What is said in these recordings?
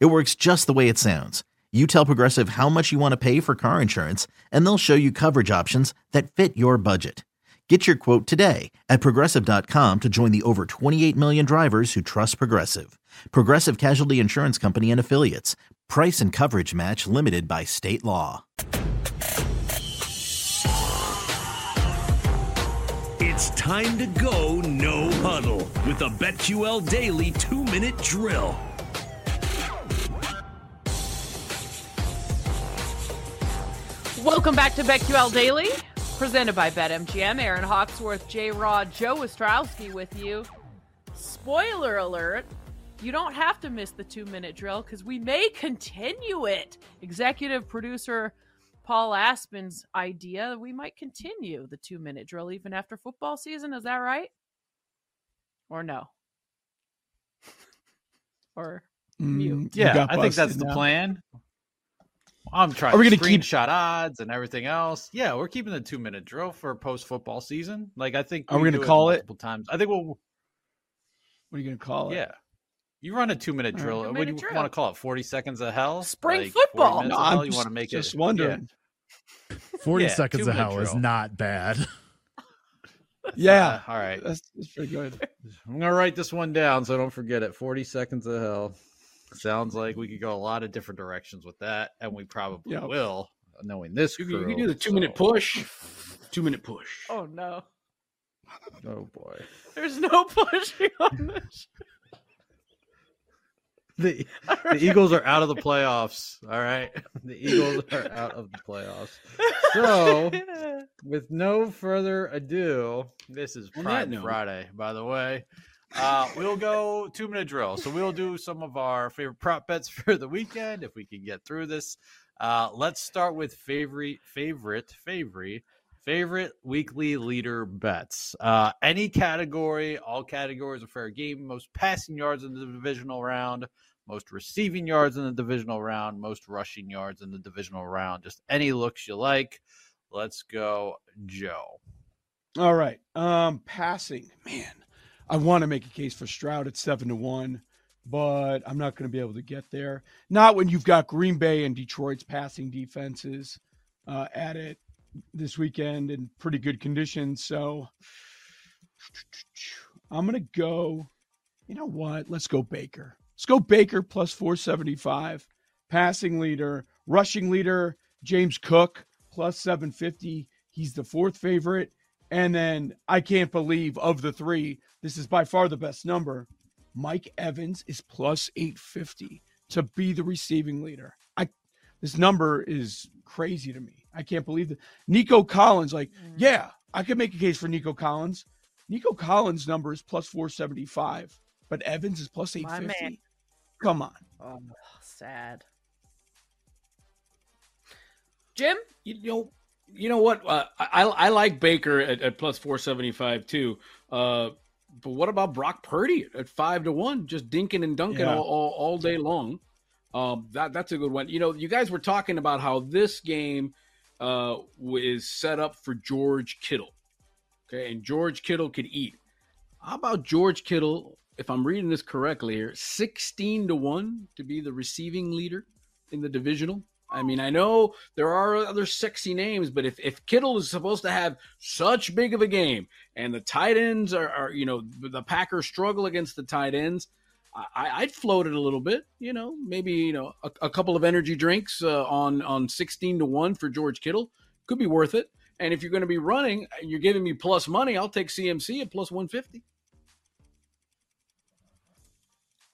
It works just the way it sounds. You tell Progressive how much you want to pay for car insurance, and they'll show you coverage options that fit your budget. Get your quote today at progressive.com to join the over 28 million drivers who trust Progressive. Progressive Casualty Insurance Company and Affiliates. Price and coverage match limited by state law. It's time to go no huddle with a BetQL Daily two minute drill. Welcome back to BetQL Daily, presented by BetMGM. Erin Hawksworth, J Rod, Joe Ostrowski with you. Spoiler alert, you don't have to miss the two minute drill because we may continue it. Executive producer Paul Aspen's idea we might continue the two minute drill even after football season. Is that right? Or no? or mute? Mm, Yeah, I think that's busted the now. plan. I'm trying Are we to gonna keep- shot odds and everything else. Yeah, we're keeping the two minute drill for post football season. Like I think Are we can gonna call it? multiple times. I think we'll What are you going to call it? yeah. You run a two minute All right. drill. What do you drill. want to call it? Forty seconds of hell? Spring Like, football. No. I'm you just, want to make just it? wondering. 40 Yeah, seconds of two-minute hell is not bad. Yeah. Uh, all right. That's, that's pretty good. I'm gonna write this one down so I don't forget it. Forty seconds of hell. Sounds like we could go a lot of different directions with that, and we probably Yep. will, knowing this You crew. can, you can do the two minute push. Two minute push. Oh no. Oh boy. There's no pushing on this. The, the Eagles are out of the playoffs. All right. The Eagles are out of the playoffs. So, with no further ado, this is On that Prime note- Friday, by the way. Uh, we'll go two minute drill. So, we'll do some of our favorite prop bets for the weekend if we can get through this. Uh, let's start with favorite, favorite, favorite, favorite weekly leader bets. Uh, any category, all categories are fair game. Most passing yards in the divisional round, most receiving yards in the divisional round, most rushing yards in the divisional round. Just any looks you like. Let's go, Joe. All right. Um, passing. Man, I want to make a case for Stroud at seven to one, but I'm not going to be able to get there. Not when you've got Green Bay and Detroit's passing defenses uh, at it this weekend in pretty good condition. So I'm going to go. You know what? Let's go Baker. Let's go Baker plus 475. Passing leader, rushing leader, James Cook plus 750. He's the fourth favorite. And then I can't believe of the three, this is by far the best number. Mike Evans is plus 850 to be the receiving leader. I this number is crazy to me. I can't believe that. Nico Collins, like, mm. yeah, I could make a case for Nico Collins. Nico Collins' number is plus 475, but Evans is plus My man. 850. Come on. Oh, sad. Jim? You know, you know what? Uh, I I like Baker at, at plus four seventy five too. Uh, but what about Brock Purdy at five to one, just dinking and dunking Yeah. all, all all day long? Um, that that's a good one. You know, you guys were talking about how this game uh is set up for George Kittle. Okay, and George Kittle could eat. How about George Kittle? If I'm reading this correctly here, sixteen to one to be the receiving leader in the divisional. I mean, I know there are other sexy names, but if, if Kittle is supposed to have such big of a game and the tight ends are, are you know, the Packers struggle against the tight ends, I, I'd float it a little bit, you know, maybe, you know, a, a couple of energy drinks uh, on, on 16 to 1 for George Kittle could be worth it. And if you're going to be running and you're giving me plus money, I'll take CMC at plus 150.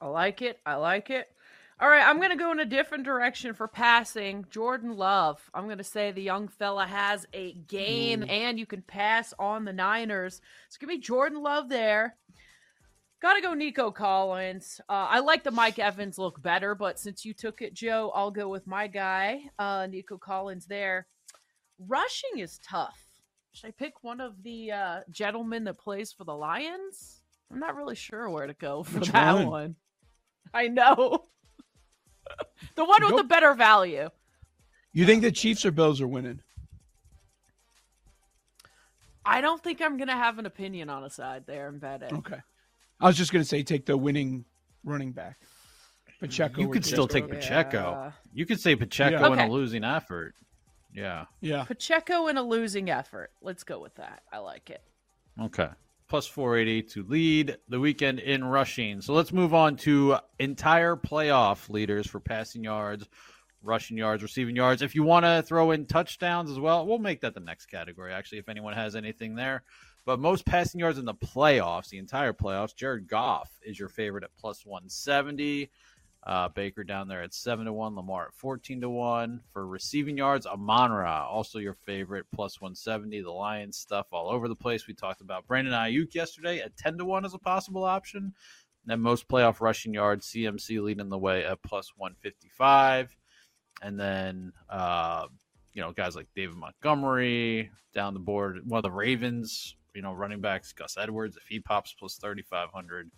I like it. I like it. All right, I'm going to go in a different direction for passing. Jordan Love. I'm going to say the young fella has a game and you can pass on the Niners. It's going to be Jordan Love there. Gotta go Nico Collins. Uh, I like the Mike Evans look better, but since you took it, Joe, I'll go with my guy, uh, Nico Collins there. Rushing is tough. Should I pick one of the uh, gentlemen that plays for the Lions? I'm not really sure where to go for Which that one? one. I know. The one with Go- the better value. You think the Chiefs or Bills are winning? I don't think I'm gonna have an opinion on a side there and bet it. Okay. I was just going to say take the winning running back. Pacheco. You could still Pacheco. take Pacheco. Yeah. You could say Pacheco Yeah. in Okay. a losing effort. Yeah. Yeah. Pacheco in a losing effort. Let's go with that. I like it. Okay. Plus 480 to lead the weekend in rushing. So let's move on to entire playoff leaders for passing yards, rushing yards, receiving yards. If you want to throw in touchdowns as well, we'll make that the next category, actually, if anyone has anything there. But most passing yards in the playoffs, the entire playoffs, Jared Goff is your favorite at plus 170. Uh, Baker down there at seven to one. Lamar at fourteen to one for receiving yards. Amon-Ra also your favorite plus one seventy. The Lions stuff all over the place. We talked about Brandon Aiyuk yesterday at ten to one as a possible option. Then most playoff rushing yards. CMC leading the way at plus one fifty five, and then uh, you know guys like David Montgomery down the board. One of the Ravens, you know, running backs Gus Edwards if he pops plus thirty five hundred.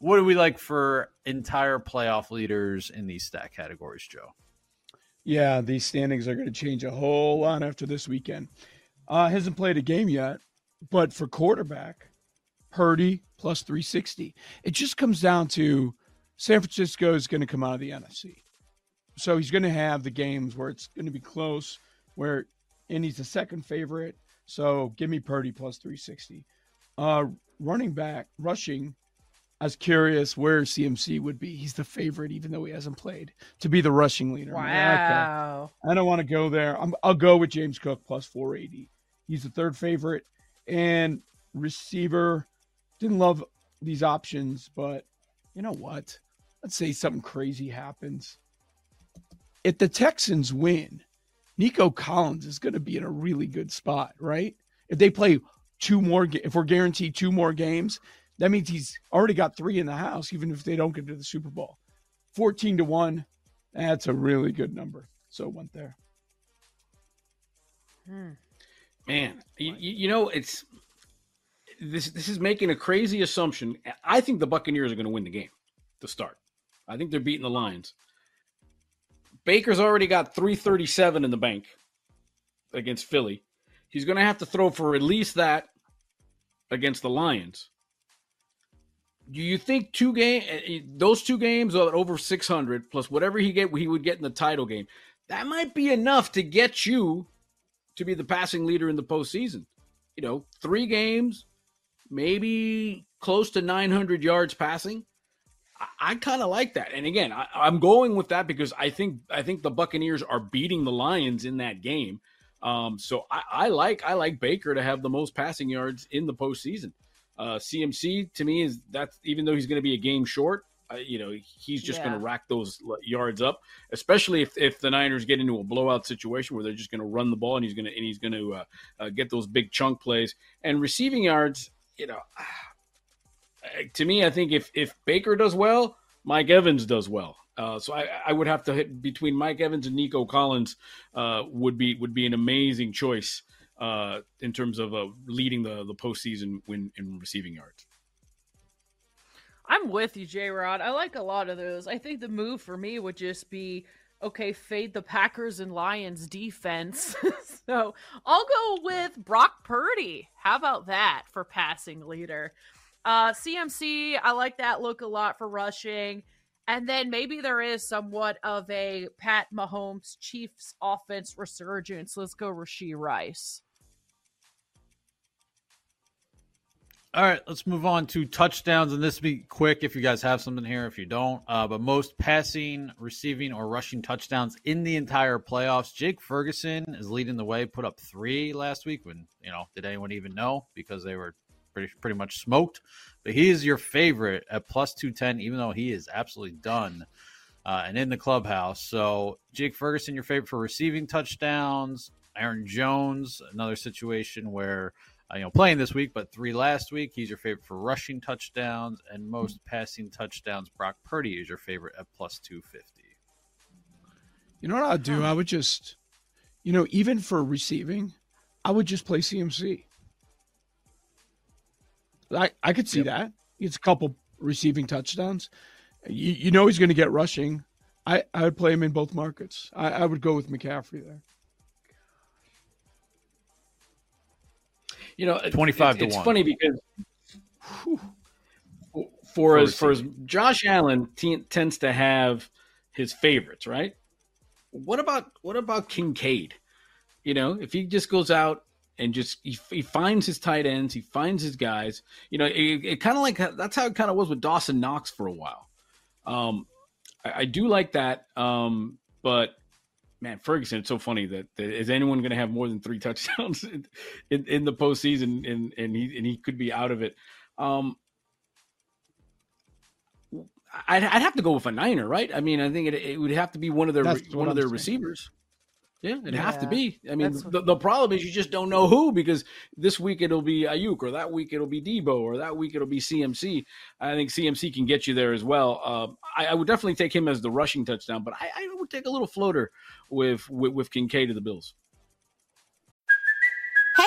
What do we like for entire playoff leaders in these stat categories, Joe? Yeah, these standings are going to change a whole lot after this weekend. Uh, hasn't played a game yet, but for quarterback, Purdy plus 360. It just comes down to San Francisco is going to come out of the NFC. So he's going to have the games where it's going to be close, where, and he's the second favorite. So give me Purdy plus 360. Uh, running back, rushing, I was curious where CMC would be. He's the favorite, even though he hasn't played, to be the rushing leader. I'm okay. Wow. I don't want to go there. I'm, I'll go with James Cook plus 480. He's the third favorite. And receiver, didn't love these options, but you know what? Let's say something crazy happens. If the Texans win, Nico Collins is going to be in a really good spot, right? If they play two more, if we're guaranteed two more games, that means he's already got three in the house, even if they don't get to the Super Bowl. 14 to 1. That's a really good number. So it went there. Hmm. Man, you, you know it's this. This is making a crazy assumption. I think the Buccaneers are going to win the game to start. I think they're beating the Lions. Baker's already got 337 in the bank against Philly. He's going to have to throw for at least that against the Lions. Do you think two game those two games are over 600 plus whatever he get he would get in the title game? That might be enough to get you to be the passing leader in the postseason. You know, three games, maybe close to 900 yards passing. I, I kind of like that. And again, I, I'm going with that because I think I think the Buccaneers are beating the Lions in that game. Um, so I, I like I like Baker to have the most passing yards in the postseason. Uh, CMC to me is that's even though he's going to be a game short. Uh, you know he's just going to rack those yards up, especially if, if the Niners get into a blowout situation where they're just going to run the ball and he's going to and he's going to uh, uh, get those big chunk plays and receiving yards. You know, to me, I think if if Baker does well, Mike Evans does well. Uh, so I, I would have to hit between Mike Evans and Nico Collins uh, would be would be an amazing choice uh, in terms of uh, leading the the postseason win in receiving yards. I'm with you, J Rod. I like a lot of those. I think the move for me would just be okay, fade the Packers and Lions defense. so I'll go with Brock Purdy. How about that for passing leader? Uh, CMC, I like that look a lot for rushing. And then maybe there is somewhat of a Pat Mahomes Chiefs offense resurgence. Let's go Rashee Rice. All right, let's move on to touchdowns, and this will be quick if you guys have something here. If you don't, uh, but most passing, receiving, or rushing touchdowns in the entire playoffs. Jake Ferguson is leading the way. Put up three last week. When you know, did anyone even know because they were pretty pretty much smoked? But he is your favorite at plus two ten, even though he is absolutely done uh, and in the clubhouse. So Jake Ferguson, your favorite for receiving touchdowns. Aaron Jones, another situation where uh, you know, playing this week, but three last week. He's your favorite for rushing touchdowns and most passing touchdowns. Brock Purdy is your favorite at plus 250. You know what I'd do? I would just, you know, even for receiving, I would just play CMC. I, I could see yep. that. It's a couple receiving touchdowns. You, you know he's going to get rushing. I, I would play him in both markets. I, I would go with McCaffrey there. You know, twenty-five to one. It's funny because whew, for as for as Josh Allen t- tends to have his favorites, right? What about what about Kincaid? You know, if he just goes out and just he, he finds his tight ends, he finds his guys. You know, it, it kind of like that's how it kind of was with Dawson Knox for a while. Um, I, I do like that, um, but man, Ferguson, it's so funny that, that is anyone going to have more than three touchdowns in, in, in, the postseason, and and he and he could be out of it. Um, I'd, I'd have to go with a Niner, right? I mean, I think it, it would have to be one of their That's one of their saying. receivers. Yeah, it'd yeah, have to be. I mean, the, the problem is you just don't know who because this week it'll be Aiyuk, or that week it'll be Deebo, or that week it'll be CMC. I think CMC can get you there as well. Uh, I, I, would definitely take him as the rushing touchdown, but I, I would take a little floater with, with, with Kincaid to the Bills.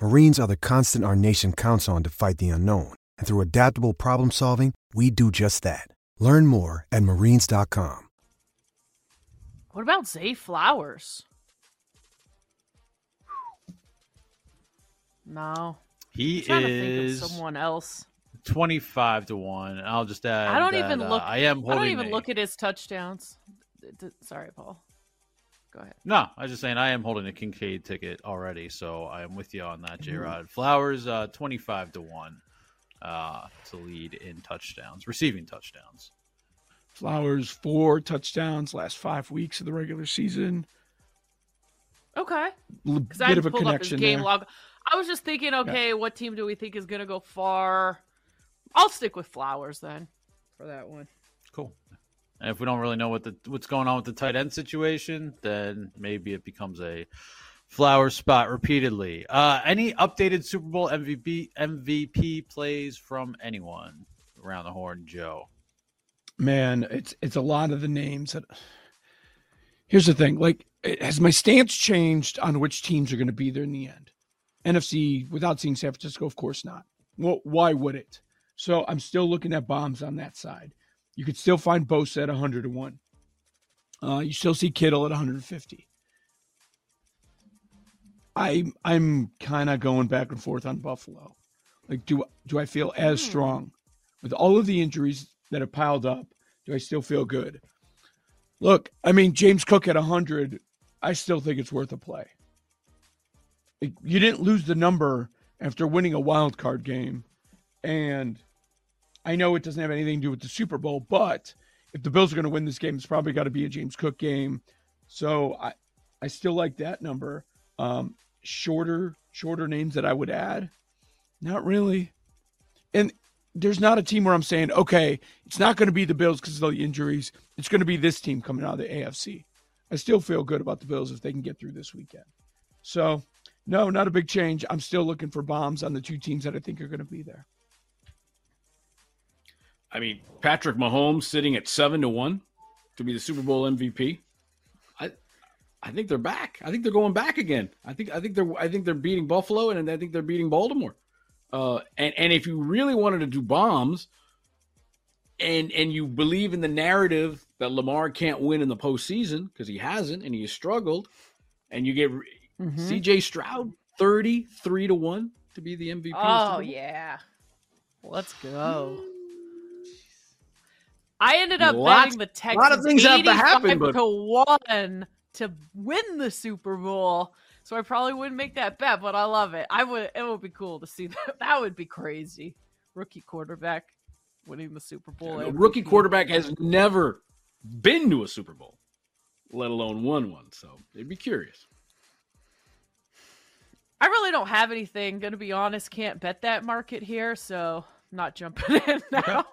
Marines are the constant our nation counts on to fight the unknown. And through adaptable problem solving, we do just that. Learn more at marines.com. What about Zay Flowers? No. He is someone else. 25 to 1. I'll just add I don't that, even look uh, I am I don't even a, look at his touchdowns. Sorry, Paul. Go ahead. No, I was just saying I am holding a Kincaid ticket already, so I am with you on that, J Mm-hmm. Rod. Flowers, uh, 25 to 1 uh, to lead in touchdowns, receiving touchdowns. Flowers, four touchdowns last five weeks of the regular season. Okay. L- Because I of a pulled up his connection game there. log. I was just thinking, okay, what team do we think is going to go far? I'll stick with Flowers then for that one. Cool. And if we don't really know what the what's going on with the tight end situation, then maybe it becomes a flower spot repeatedly. Uh, any updated Super Bowl MVP MVP plays from anyone around the horn, Joe? Man, it's it's a lot of the names that. Here's the thing: like, has my stance changed on which teams are going to be there in the end? NFC, without seeing San Francisco, of course not. Well, why would it? So I'm still looking at bombs on that side. You could still find Bosa at 100 to one. Uh, you still see Kittle at 150. I I'm kind of going back and forth on Buffalo. Like, do do I feel as strong with all of the injuries that have piled up? Do I still feel good? Look, I mean, James Cook at 100, I still think it's worth a play. Like, You didn't lose the number after winning a wild card game, and I know it doesn't have anything to do with the Super Bowl, but if the Bills are going to win this game, it's probably got to be a James Cook game. So I, I still like that number. Um, shorter, shorter names that I would add, not really. And there's not a team where I'm saying, okay, it's not going to be the Bills because of the injuries. It's going to be this team coming out of the AFC. I still feel good about the Bills if they can get through this weekend. So, no, not a big change. I'm still looking for bombs on the two teams that I think are going to be there. I mean, Patrick Mahomes sitting at seven to one to be the Super Bowl MVP. I, I think they're back. I think they're going back again. I think I think they're I think they're beating Buffalo and I think they're beating Baltimore. Uh, and and if you really wanted to do bombs, and and you believe in the narrative that Lamar can't win in the postseason because he hasn't and he has struggled, and you get mm-hmm. C.J. Stroud thirty three to one to be the MVP. Oh yeah, let's go. I ended up Lots, betting the Texans. A lot of things have to happen, but to one to win the Super Bowl. So I probably wouldn't make that bet, but I love it. I would. It would be cool to see that. That would be crazy. Rookie quarterback winning the Super Bowl. Yeah, rookie quarterback has never been to a Super Bowl, let alone won one. So they'd be curious. I really don't have anything. Gonna be honest, can't bet that market here, so not jumping in now.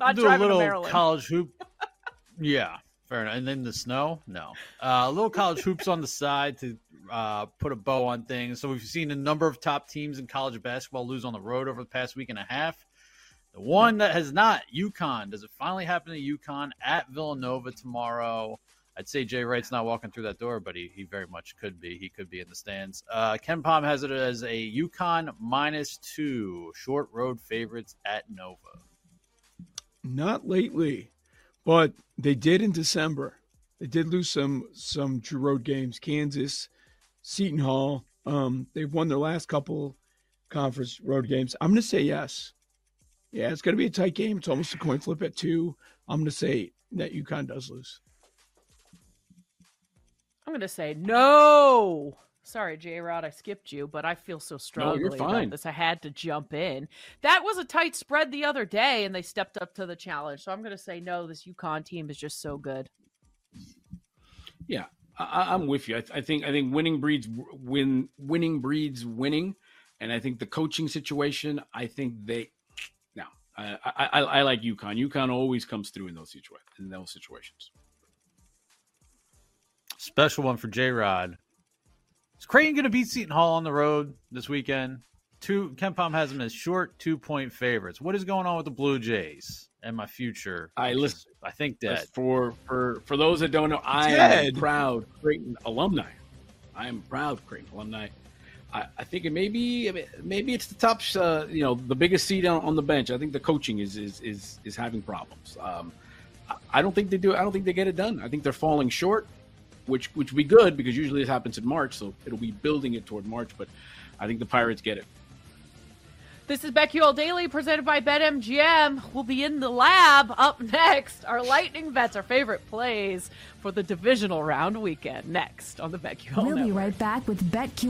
Not do a little college hoop. yeah, fair enough. And then the snow, no. Uh, a little college hoops on the side to uh, put a bow on things. So we've seen a number of top teams in college basketball lose on the road over the past week and a half. The one that has not, UConn. Does it finally happen to UConn at Villanova tomorrow? I'd say Jay Wright's not walking through that door, but he, he very much could be. He could be in the stands. Uh, KenPom has it as a UConn minus two short road favorites at Nova. Not lately, but they did in December. They did lose some some road games. Kansas, Seton Hall. Um, they've won their last couple conference road games. I'm going to say yes. Yeah, it's going to be a tight game. It's almost a coin flip at two. I'm going to say that UConn does lose. I'm going to say no. Sorry, J Rod, I skipped you, but I feel so strongly no, about this. I had to jump in. That was a tight spread the other day, and they stepped up to the challenge. So I'm going to say no. This UConn team is just so good. Yeah, I, am with you. I, I, think I think winning breeds win. Winning breeds winning, and I think the coaching situation. I think they. Now, I, I, I like UConn. UConn always comes through in those situations. In those situations. Special one for J Rod. Is Creighton going to beat Seton Hall on the road this weekend? Two KenPom has them as short two point favorites. What is going on with the Blue Jays and my future? I listen. I think that for for for those that don't know, I am proud Creighton alumni. I am proud Creighton alumni. I, I think it may be maybe it's the top, uh, you know, the biggest seat on, on, the bench. I think the coaching is is is is having problems. Um, I, I don't think they do. I don't think they get it done. I think they're falling short which which would be good because usually this happens in March, so it'll be building it toward March. But I think the Pirates get it. This is BetQL Daily presented by BetMGM. We'll be in the lab up next. Our lightning bets, our favorite plays for the divisional round weekend. Next on the BetQL. We'll Network. be right back with BetQL.